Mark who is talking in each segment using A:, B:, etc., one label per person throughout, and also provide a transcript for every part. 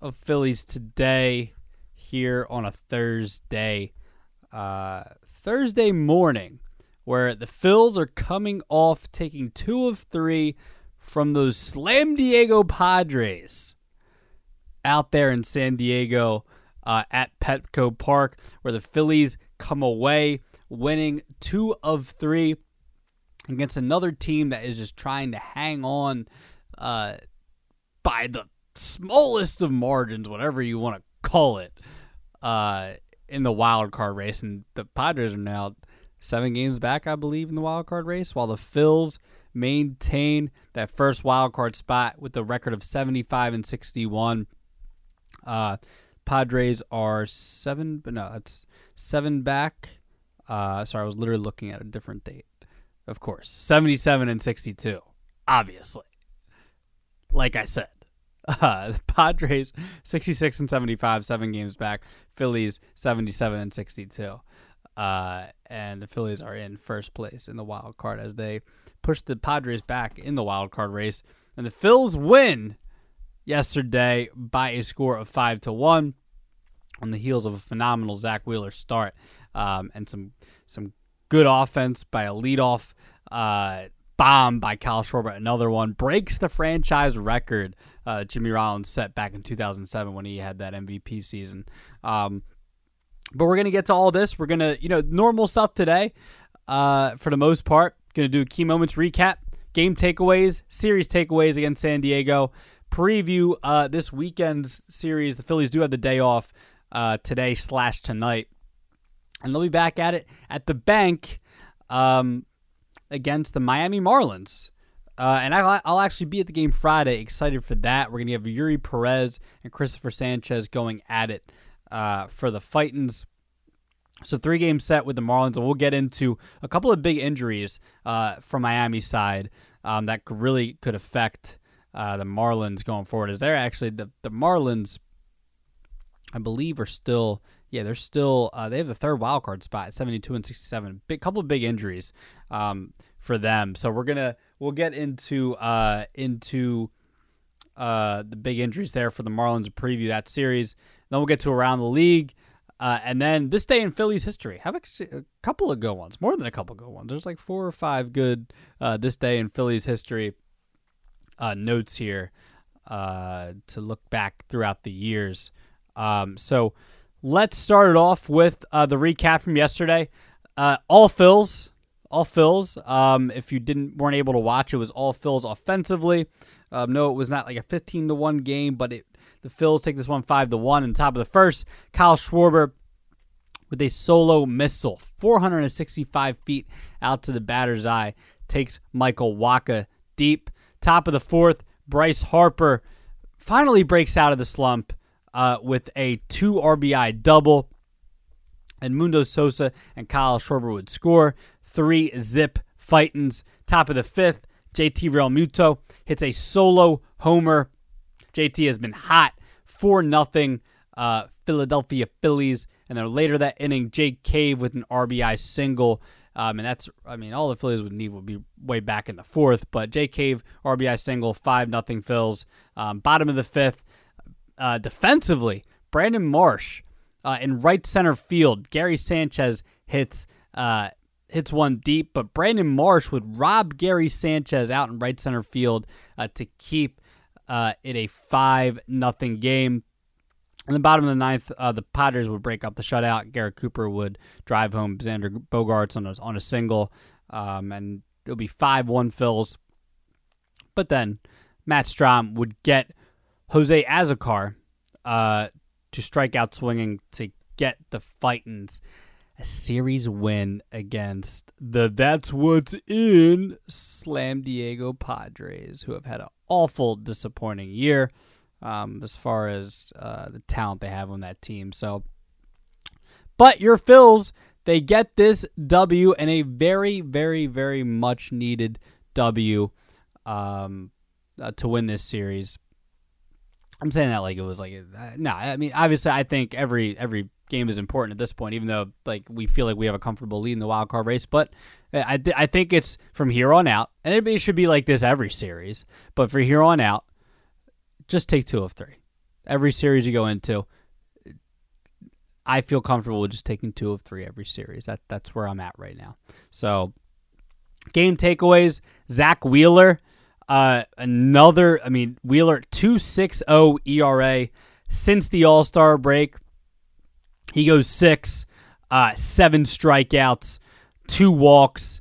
A: of Phillies Today here on a Thursday. Uh, Thursday morning, where the Phils are coming off taking two of three from those Slam Diego Padres out there in San Diego uh, at Petco Park, where the Phillies come away winning two of three against another team that is just trying to hang on uh, by the smallest of margins, whatever you want to call it, uh, in the wild card race. And the Padres are now seven games back, I believe, in the wild card race, while the Phils maintain that first wild card spot with a record of 75 and 61. Uh, Padres are seven, but no, it's seven back. Uh, sorry, I was literally looking at a different date. Of course, 77 and 62, obviously. Like I said, uh, the Padres 66 and 75, seven games back. Phillies 77 and 62. Uh, and the Phillies are in first place in the wild card as they push the Padres back in the wild card race. And the Phils win yesterday by a score of five to one on the heels of a phenomenal Zack Wheeler start um, and some some good offense by a leadoff uh, bomb by Kyle Schwarber. Another one breaks the franchise record uh, Jimmy Rollins set back in 2007 when he had that MVP season. Um, but we're gonna get to all this. We're gonna, you know, normal stuff today. Uh, for the most part, gonna do a key moments recap, game takeaways, series takeaways against San Diego, preview uh, this weekend's series. The Phillies do have the day off uh, today slash tonight, and they'll be back at it at the bank um, against the Miami Marlins. Uh, and I, will actually be at the game Friday. Excited for that. We're going to have Eury Perez and Cristopher Sanchez going at it uh, for the Fightins. So three game set with the Marlins, and we'll get into a couple of big injuries uh, from Miami side um, that really could affect uh, the Marlins going forward. Is there actually the the Marlins? I believe are still yeah they're still uh, they have the third wild card spot, seventy two and sixty seven. Big couple of big injuries um, for them. So we're gonna we'll get into uh, into uh, the big injuries there for the Marlins to preview that series. Then we'll get to around the league. Uh, and then this day in Phillies history, have actually a couple of good ones, more than a couple good ones. There's like four or five good uh, this day in Phillies history uh, notes here uh, to look back throughout the years. Um, so let's start it off with uh, the recap from yesterday. Uh, all Phils, all fills. Um, if you didn't weren't able to watch, it was all fills offensively. Um, no, it was not like a 15 to one game, but it the Phils take this one five to one. In the top of the first, Kyle Schwarber with a solo missile, 465 feet out to the batter's eye, takes Michael Wacha deep. Top of the fourth, Bryce Harper finally breaks out of the slump uh, with a two RBI double. And Mundo Sosa and Kyle Schwarber would score. Three zip fightins. Top of the fifth, JT Realmuto hits a solo homer. JT has been hot. 4 nothing uh, Philadelphia Phillies. And then later that inning, Jake Cave with an RBI single. Um, and that's, I mean, all the Phillies would need would be way back in the fourth. But Jake Cave, RBI single, 5 nothing Phils. Um, bottom of the fifth, uh, defensively, Brandon Marsh uh, in right center field. Gary Sanchez hits uh, hits one deep, but Brandon Marsh would rob Gary Sanchez out in right center field uh, to keep uh, it a five nothing game. In the bottom of the ninth, uh, the Padres would break up the shutout. Garrett Cooper would drive home Xander Bogaerts on a, on a single, um, and it'll be five one Phils. But then Matt Strahm would get Jose Azocar uh, to strike out swinging to get the Fightins a series win against the That's What's In Slam Diego Padres, who have had an awful, disappointing year um, as far as uh, the talent they have on that team. So, but your Phils, they get this W and a very, very, very much needed W um, uh, to win this series. I'm saying that like it was like no. I mean, obviously, I think every every game is important at this point, even though like we feel like we have a comfortable lead in the wild card race. But I I think it's from here on out, and it, should be like this every series. But from here on out, just take two of three. Every series you go into, I feel comfortable with just taking two of three every series. That that's where I'm at right now. So, game takeaways: Zack Wheeler, uh, another. I mean, Wheeler two six zero ERA since the All Star break. He goes six, uh, seven strikeouts, two walks,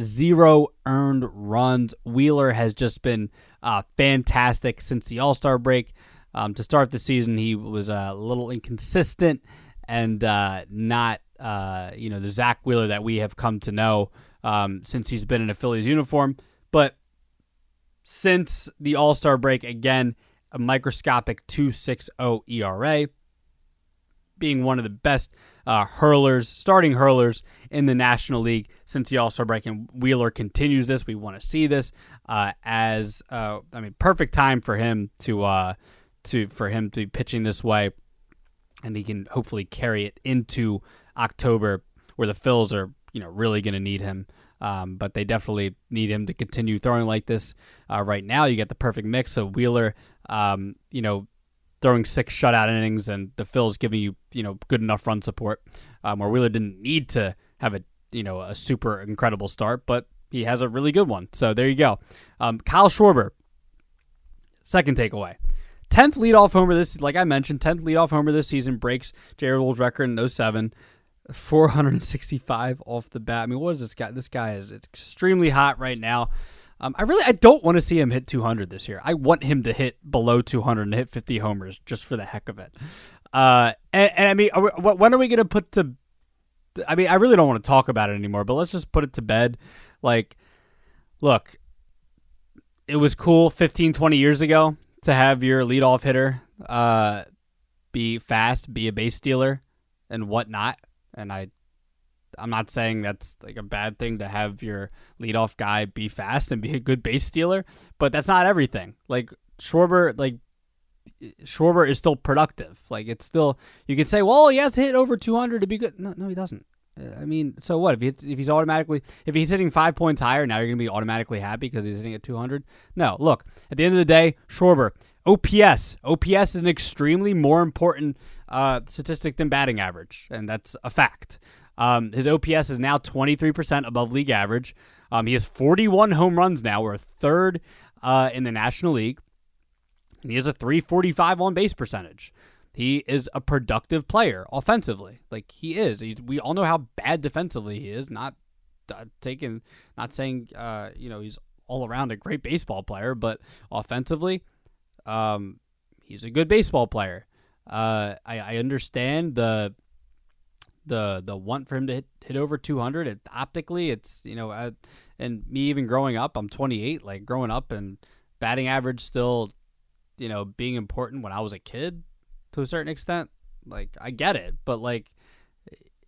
A: zero earned runs. Wheeler has just been uh, fantastic since the All Star break. Um, to start the season, he was a little inconsistent and uh, not, uh, you know, the Zack Wheeler that we have come to know um, since he's been in a Phillies uniform. But since the All Star break, again, a microscopic 2.60 ERA, being one of the best uh, hurlers, starting hurlers in the National League since the All Star break. And Wheeler continues this. We want to see this uh, as uh, I mean, perfect time for him to uh, to for him to be pitching this way, and he can hopefully carry it into October, where the Phils are you know really going to need him. Um, but they definitely need him to continue throwing like this. Uh, right now, you get the perfect mix of Wheeler, um, you know, throwing six shutout innings, and the Phils giving you you know good enough run support. Um, where Wheeler didn't need to have a you know a super incredible start, but he has a really good one. So there you go. Um, Kyle Schwarber, second takeaway. 10th leadoff homer this, like I mentioned, 10th leadoff homer this season breaks J-Roll's record in 07. 465 off the bat. I mean, what is this guy? This guy is extremely hot right now. Um, I really I don't want to see him hit 200 this year. I want him to hit below 200 and hit 50 homers just for the heck of it. Uh, and, and I mean, are we, when are we going to put to? I mean, I really don't want to talk about it anymore. But let's just put it to bed. Like, look, it was cool 15, 20 years ago to have your leadoff hitter uh, be fast, be a base stealer, and whatnot. And I I'm not saying that's like a bad thing to have your leadoff guy be fast and be a good base stealer, but that's not everything. Like Schwarber, like Schwarber is still productive. Like it's still you can say, well, he has to hit over 200 to be good. No, no, he doesn't. Uh, I mean, so what if he, if he's automatically if he's hitting five points higher now you're gonna be automatically happy because he's hitting at 200? No, look at the end of the day, Schwarber OPS OPS is an extremely more important uh, statistic than batting average, and that's a fact. Um, his OPS is now 23% above league average. Um, he has 41 home runs now. We're third uh, in the National League. And he has a 345 on base percentage. He is a productive player offensively. Like he is. He, we all know how bad defensively he is. Not uh, taking, not saying, uh, you know, he's all around a great baseball player, but offensively, um, he's a good baseball player. Uh, I, I understand the the the want for him to hit, hit over 200 it, optically it's you know I, and me even growing up i'm 28 like growing up and batting average still you know being important when i was a kid to a certain extent like i get it but like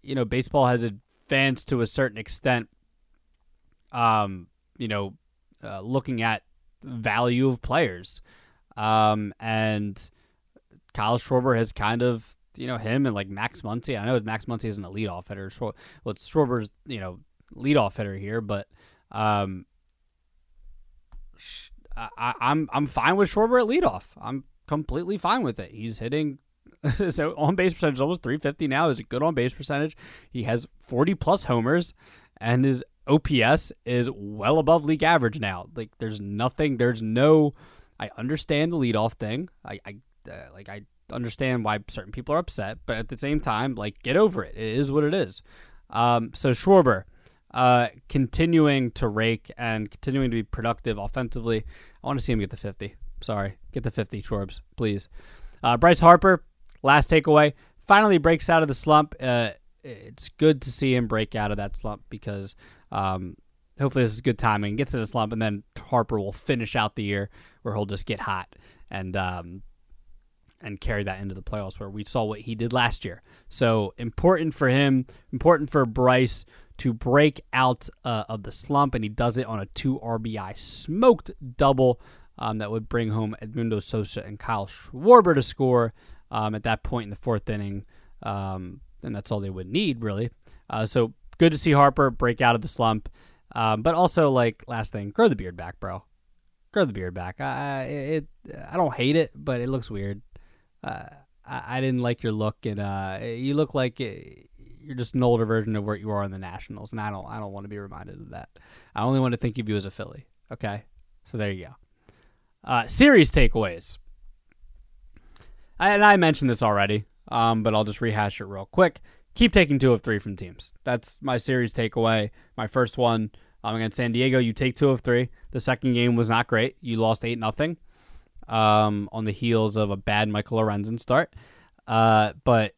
A: you know baseball has advanced to a certain extent um you know uh, looking at value of players um and Kyle Schwarber has kind of you know him and like Max Muncy. I know Max Muncy isn't a leadoff hitter. Well, Schwarber's you know leadoff hitter here, but um, I, I'm I'm fine with Schwarber at leadoff. I'm completely fine with it. He's hitting so on base percentage almost 350 now. Is a good on base percentage. He has 40 plus homers, and his OPS is well above league average now. Like there's nothing. There's no. I understand the leadoff thing. I, I uh, like I understand why certain people are upset, but at the same time, like get over it. It is what it is. Um, so Schwarber, uh, continuing to rake and continuing to be productive offensively. I want to see him get the 50. Sorry, get the 50, Shorbs, please. Uh, Bryce Harper, last takeaway, finally breaks out of the slump. Uh, it's good to see him break out of that slump because um, hopefully this is good timing. Gets in a slump, and then Harper will finish out the year where he'll just get hot and um, and carry that into the playoffs where we saw what he did last year. So important for him, important for Bryce to break out uh, of the slump, and he does it on a two RBI smoked double um, that would bring home Edmundo Sosa and Kyle Schwarber to score um, at that point in the fourth inning. Um, and that's all they would need, really. Uh, so good to see Harper break out of the slump. Um, but also, like, last thing, grow the beard back, bro. Grow the beard back. I it I don't hate it, but it looks weird. Uh, I, I didn't like your look, and uh, you look like you're just an older version of where you are in the Nationals, and I don't I don't want to be reminded of that. I only want to think of you as a Philly. Okay, so there you go. Uh, series takeaways. and I mentioned this already, um, but I'll just rehash it real quick. Keep taking two of three from teams. That's my series takeaway. My first one um, against San Diego, you take two of three. The second game was not great. You lost eight nothing um, on the heels of a bad Michael Lorenzen start. Uh, but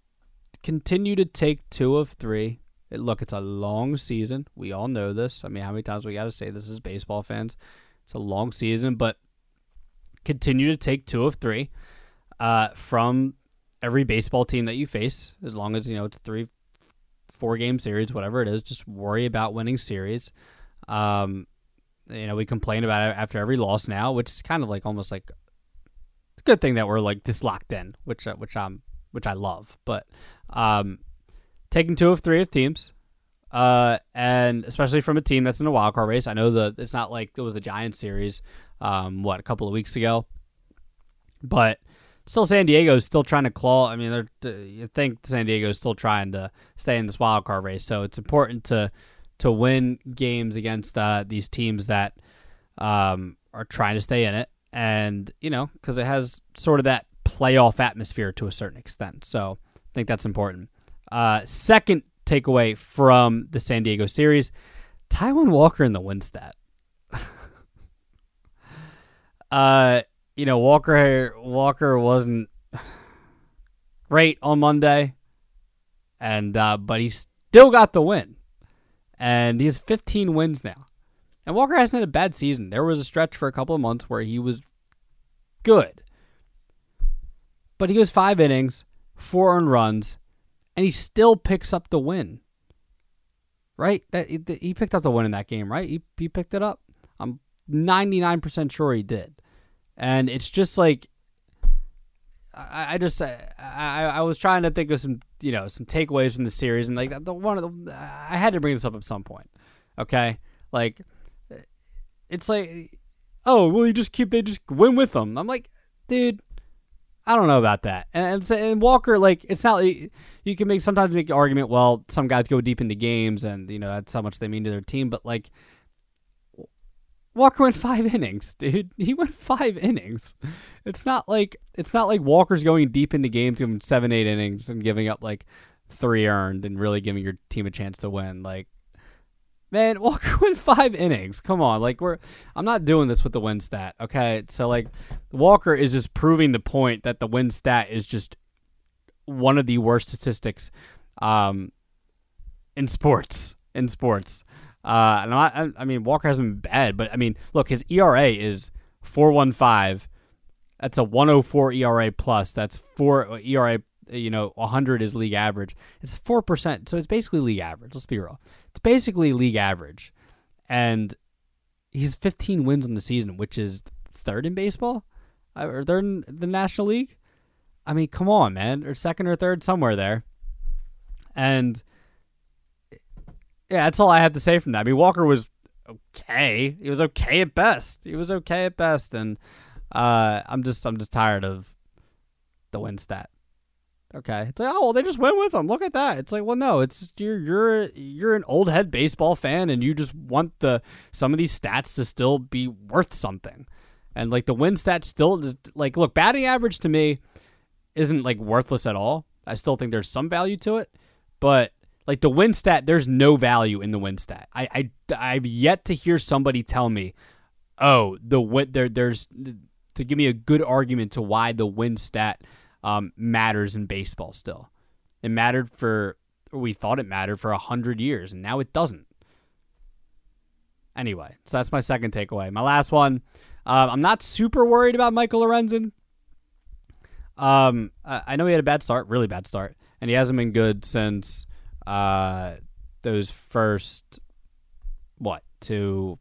A: continue to take two of three. It, look, it's a long season. We all know this. I mean, how many times we got to say this as baseball fans? It's a long season, but continue to take two of three uh, from every baseball team that you face, as long as you know it's three, four game series, whatever it is. Just worry about winning series. Um, you know, we complain about it after every loss now, which is kind of like almost like a good thing that we're like this locked in, which uh, which I'm which I love. But um, taking two of three of teams, uh, and especially from a team that's in a wild card race. I know the it's not like it was the Giants series, um, what a couple of weeks ago, but still San Diego's still trying to claw. I mean, you think San Diego's still trying to stay in this wild card race, so it's important to to win games against uh, these teams that um, are trying to stay in it, and you know, because it has sort of that playoff atmosphere to a certain extent. So I think that's important. Uh, second takeaway from the San Diego series: Taijuan Walker in the win stat. uh, you know, Walker Walker wasn't great on Monday, and uh, but he still got the win, and he has 15 wins now. And Walker hasn't had a bad season. There was a stretch for a couple of months where he was good, but he goes five innings, four earned runs, and he still picks up the win. Right? That he picked up the win in that game, right? He he picked it up. I'm 99% sure he did and it's just like I, I just I, I was trying to think of some you know some takeaways from the series, and like the one of the I had to bring this up at some point. Okay, like it's like oh well you just keep they just win with them. I'm like dude. I don't know about that. And, and Walker, like, it's not you can make sometimes make the argument. Well, some guys go deep into games, and you know that's how much they mean to their team. But like, Walker went five innings, dude. He went five innings. It's not like it's not like Walker's going deep into games, giving seven, eight innings and giving up like three earned and really giving your team a chance to win. Like, man, Walker went five innings. Come on, like we're I'm not doing this with the win stat. Okay, so like Walker is just proving the point that the win stat is just one of the worst statistics um, in sports. In sports. Uh, and I, I mean, Walker hasn't been bad, but I mean, look, his ERA is 4.15. That's a 104 ERA plus. That's four ERA. You know, 100 is league average. It's four percent, so it's basically league average. Let's be real. It's basically league average, and he's 15 wins in the season, which is third in baseball, uh, or third in the National League. I mean, come on, man, or second or third somewhere there, and yeah, that's all I have to say from that. I mean, Walker was okay. He was okay at best. He was okay at best, and uh, I'm just I'm just tired of the win stat. Okay, it's like oh well, they just went with them. Look at that. It's like well no, it's you're you're you're an old head baseball fan, and you just want the some of these stats to still be worth something, and like the win stat still is like look batting average to me isn't like worthless at all. I still think there's some value to it, but Like the win stat, there's no value in the win stat. I, I I've yet to hear somebody tell me, oh, the win there there's to give me a good argument to why the win stat um, matters in baseball. Still, it mattered for we thought it mattered for a hundred years, and now it doesn't. Anyway, so that's my second takeaway. My last one, uh, I'm not super worried about Michael Lorenzen. Um, I know he had a bad start, really bad start, and he hasn't been good since uh, those first what two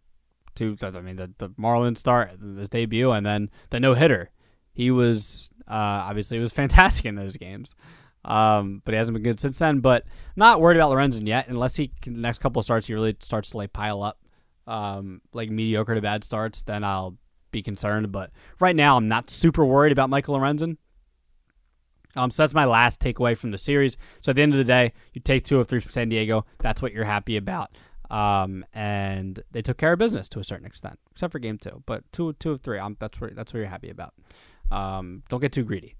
A: two. I mean, the the Marlins start, his debut, and then the no hitter. He was uh, obviously he was fantastic in those games. Um, but he hasn't been good since then. But not worried about Lorenzen yet, unless he the next couple of starts he really starts to like pile up um, like mediocre to bad starts. Then I'll be concerned. But right now, I'm not super worried about Michael Lorenzen. Um, so that's my last takeaway from the series. So at the end of the day, you take two of three from San Diego. That's what you're happy about. Um, and they took care of business to a certain extent, except for game two. But two, two of three, um, that's where that's what you're happy about. Um, don't get too greedy.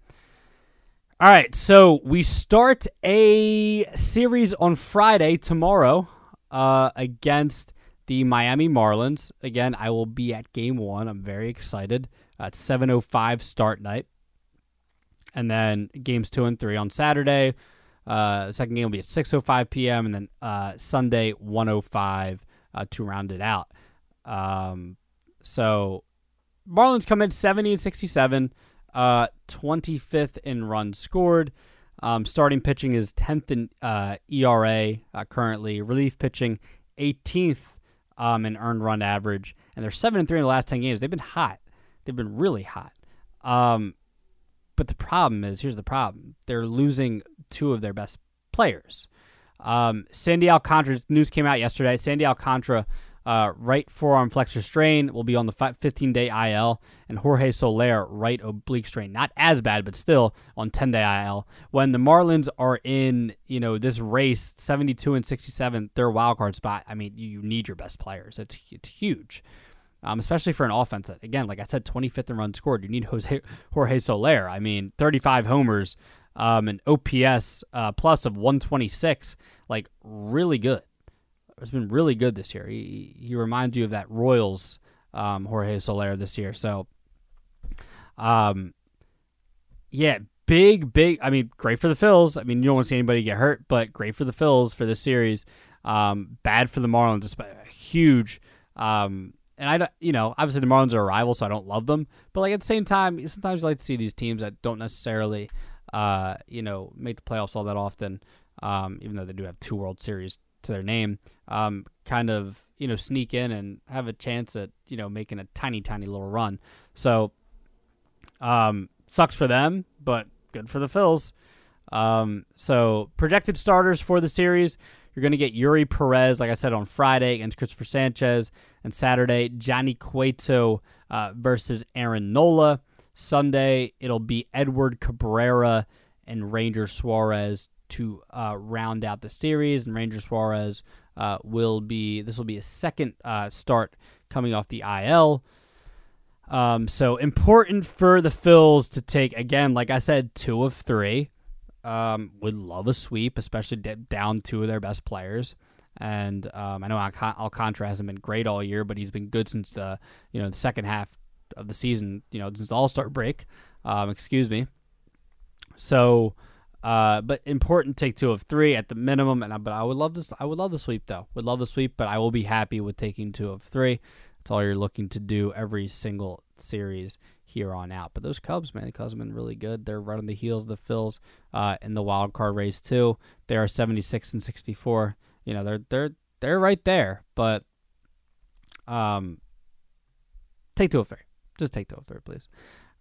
A: All right, so we start a series on Friday tomorrow uh, against the Miami Marlins. Again, I will be at Game One. I'm very excited. At 7:05 start night and then games two and three on Saturday. Uh, second game will be at 6:05 p.m. and then uh, Sunday 1:05 uh, to round it out. Um, so Marlins come in 70 and 67, uh, 25th uh, in runs scored. Um, starting pitching is 10th in uh, ERA uh, currently. Relief pitching 18th um, in earned run average, and they're seven and three in the last 10 games. They've been hot. They've been really hot. Um, but the problem is, here's the problem: they're losing two of their best players. Um, Sandy Alcantara news came out yesterday. Sandy Alcantara, uh, right forearm flexor strain, will be on the 15 day IL, and Jorge Soler, right oblique strain, not as bad, but still on 10 day IL. When the Marlins are in, you know, this race, 72 and 67, their wild card spot. I mean, you need your best players. It's it's huge um, especially for an offense that, again, like I said, 25th in runs scored. You need Jose, Jorge Soler. I mean, 35 homers, um, an OPS uh, plus of 126. Like, really good. It's been really good this year. He, he reminds you of that Royals um, Jorge Soler this year. So, um, yeah, big, big. I mean, great for the Phils. I mean, you don't want to see anybody get hurt, but great for the Phils for this series. Um, bad for the Marlins. Just huge um, and I you know, obviously the Marlins are a rival, so I don't love them. But like at the same time, sometimes you like to see these teams that don't necessarily, uh, you know, make the playoffs all that often, um, even though they do have two World Series to their name, um, kind of, you know, sneak in and have a chance at, you know, making a tiny, tiny little run. So, um, sucks for them, but good for the Phils. Um, so projected starters for the series. You're going to get Eury Perez, like I said, on Friday against Cristopher Sanchez. And Saturday, Johnny Cueto uh, versus Aaron Nola. Sunday, it'll be Edward Cabrera and Ranger Suarez to uh, round out the series. And Ranger Suarez uh, will be, this will be a second uh, start coming off the IL. Um, so important for the Phils to take, again, like I said, two of three. Um, would love a sweep, especially down two of their best players. And um, I know Alcantara hasn't been great all year, but he's been good since the you know the second half of the season. You know, since All Star break. Um, excuse me. So, uh, but important take two of three at the minimum. And but I would love this. I would love the sweep though. Would love the sweep, but I will be happy with taking two of three. That's all you're looking to do every single series here on out. But those Cubs, man, the Cubs have been really good. They're on the heels of the Phils uh, in the wild card race too. They are 76 and 64. You know, they're they're they're right there. But um, take two of three. Just take two of three, please.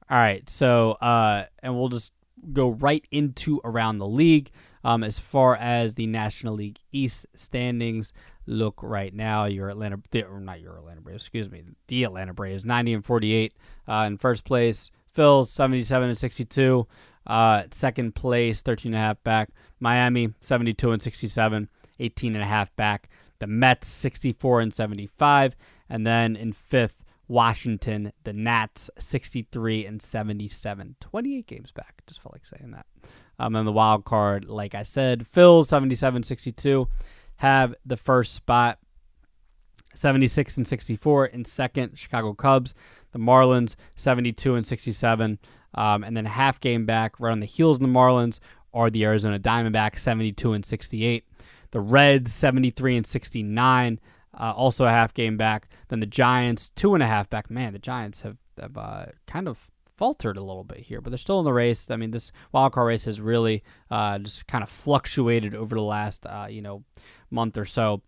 A: All right. So uh, and we'll just go right into around the league. Um, as far as the National League East standings look right now, your Atlanta, not your Atlanta Braves, excuse me, the Atlanta Braves, 90 and 48 uh, in first place. Phil's 77 and 62. Uh, second place, 13 and a half back. Miami, 72 and 67, 18 and a half back. The Mets, 64 and 75. And then in fifth, Washington, the Nats, 63 and 77. 28 games back. Just felt like saying that. Um, and the wild card, like I said, Phils 77 62 have the first spot. 76 and 64 in second, Chicago Cubs. The Marlins 72 and 67. Um, and then half game back, right on the heels of the Marlins, are the Arizona Diamondbacks 72 and 68. The Reds 73 and 69, uh, also a half game back. Then the Giants two and a half back. Man, the Giants have, have uh, kind of faltered a little bit here, but they're still in the race. I mean, this wild card race has really uh, just kind of fluctuated over the last uh, you know month or so.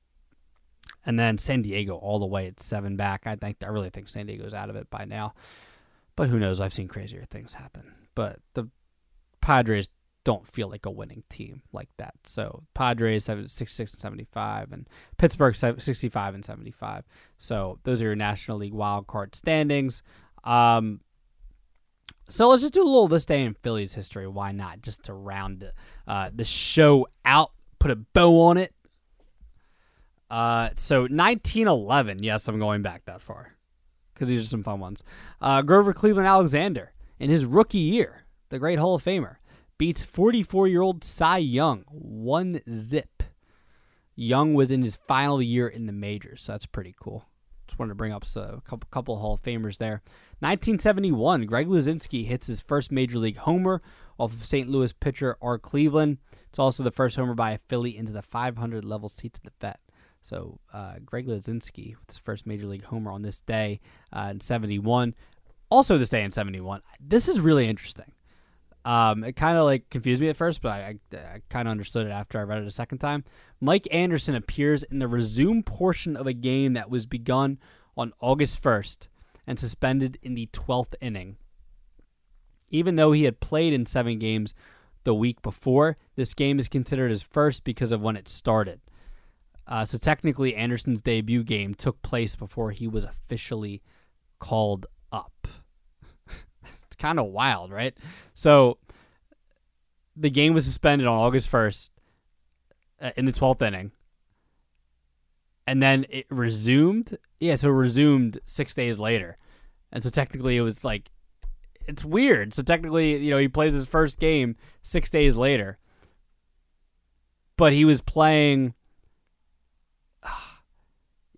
A: And then San Diego all the way at seven back. I think I really think San Diego's out of it by now. But who knows? I've seen crazier things happen. But the Padres don't feel like a winning team like that. So Padres have 66 and 75 and Pittsburgh 65 and 75. So those are your National League wild card standings. Um, so let's just do a little this day in Phillies history. Why not? Just to round uh, the show out, put a bow on it. Uh, so 1911. Yes, I'm going back that far because these are some fun ones. Uh, Grover Cleveland Alexander in his rookie year, the great Hall of Famer, beats 44 year old Cy Young one zip. Young was in his final year in the majors, so that's pretty cool. Just wanted to bring up a couple, couple Hall of Famers there. 1971, Greg Luzinski hits his first major league homer off of St. Louis pitcher Art Cleveland. It's also the first homer by a Philly into the 500 level seats of the Vet. So uh, Greg Luzinski with his first major league homer on this day uh, in 71. Also this day in 71. This is really interesting. Um, it kind of like confused me at first, but I, I, I kind of understood it after I read it a second time. Mike Anderson appears in the resume portion of a game that was begun on August 1st and suspended in the 12th inning. Even though he had played in seven games the week before, this game is considered his first because of when it started. Uh, so technically, Anderson's debut game took place before he was officially called kind of wild, right? So the game was suspended on August 1st uh, in the 12th inning. And then it resumed. Yeah, so it resumed six days later. And so technically, it was like, it's weird. So technically, you know, he plays his first game six days later. But he was playing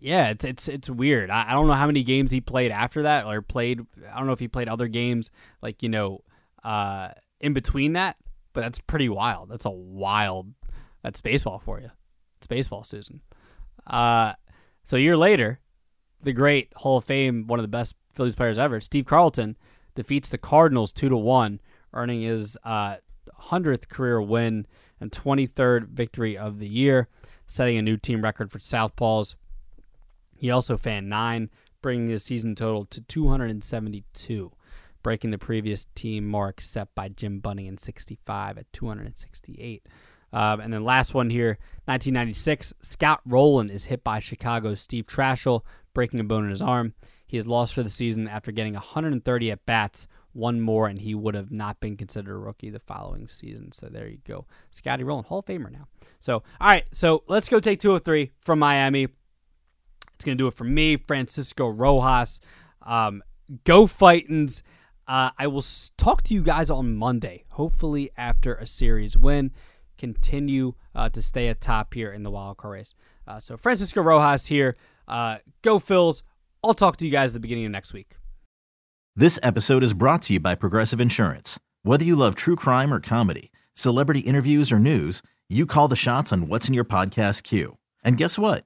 A: yeah, it's it's it's weird. I, I don't know how many games he played after that, or played. I don't know if he played other games like you know uh, in between that, but that's pretty wild. That's a wild. That's baseball for you. It's baseball, Susan. Uh, so a year later, the great Hall of Fame, one of the best Phillies players ever, Steve Carlton, defeats the Cardinals two to one, earning his uh, hundredth career win and twenty third victory of the year, setting a new team record for Southpaws. He also fanned nine, bringing his season total to 272, breaking the previous team mark set by Jim Bunning in 65 at 268. Um, and then last one here, 1996, Scott Rolen is hit by Chicago's Steve Trachsel, breaking a bone in his arm. He is lost for the season after getting 130 at bats, one more, and he would have not been considered a rookie the following season. So there you go. Scotty Rolen, Hall of Famer now. So, all right, so let's go take 203 from Miami. It's going to do it for me, Francisco Rojas. Um, go Fightins. Uh, I will talk to you guys on Monday, hopefully after a series win. Continue uh, to stay atop here in the wild card race. Uh, so Francisco Rojas here. Uh, go Phils. I'll talk to you guys at the beginning of next week.
B: This episode is brought to you by Progressive Insurance. Whether you love true crime or comedy, celebrity interviews or news, you call the shots on what's in your podcast queue. And guess what?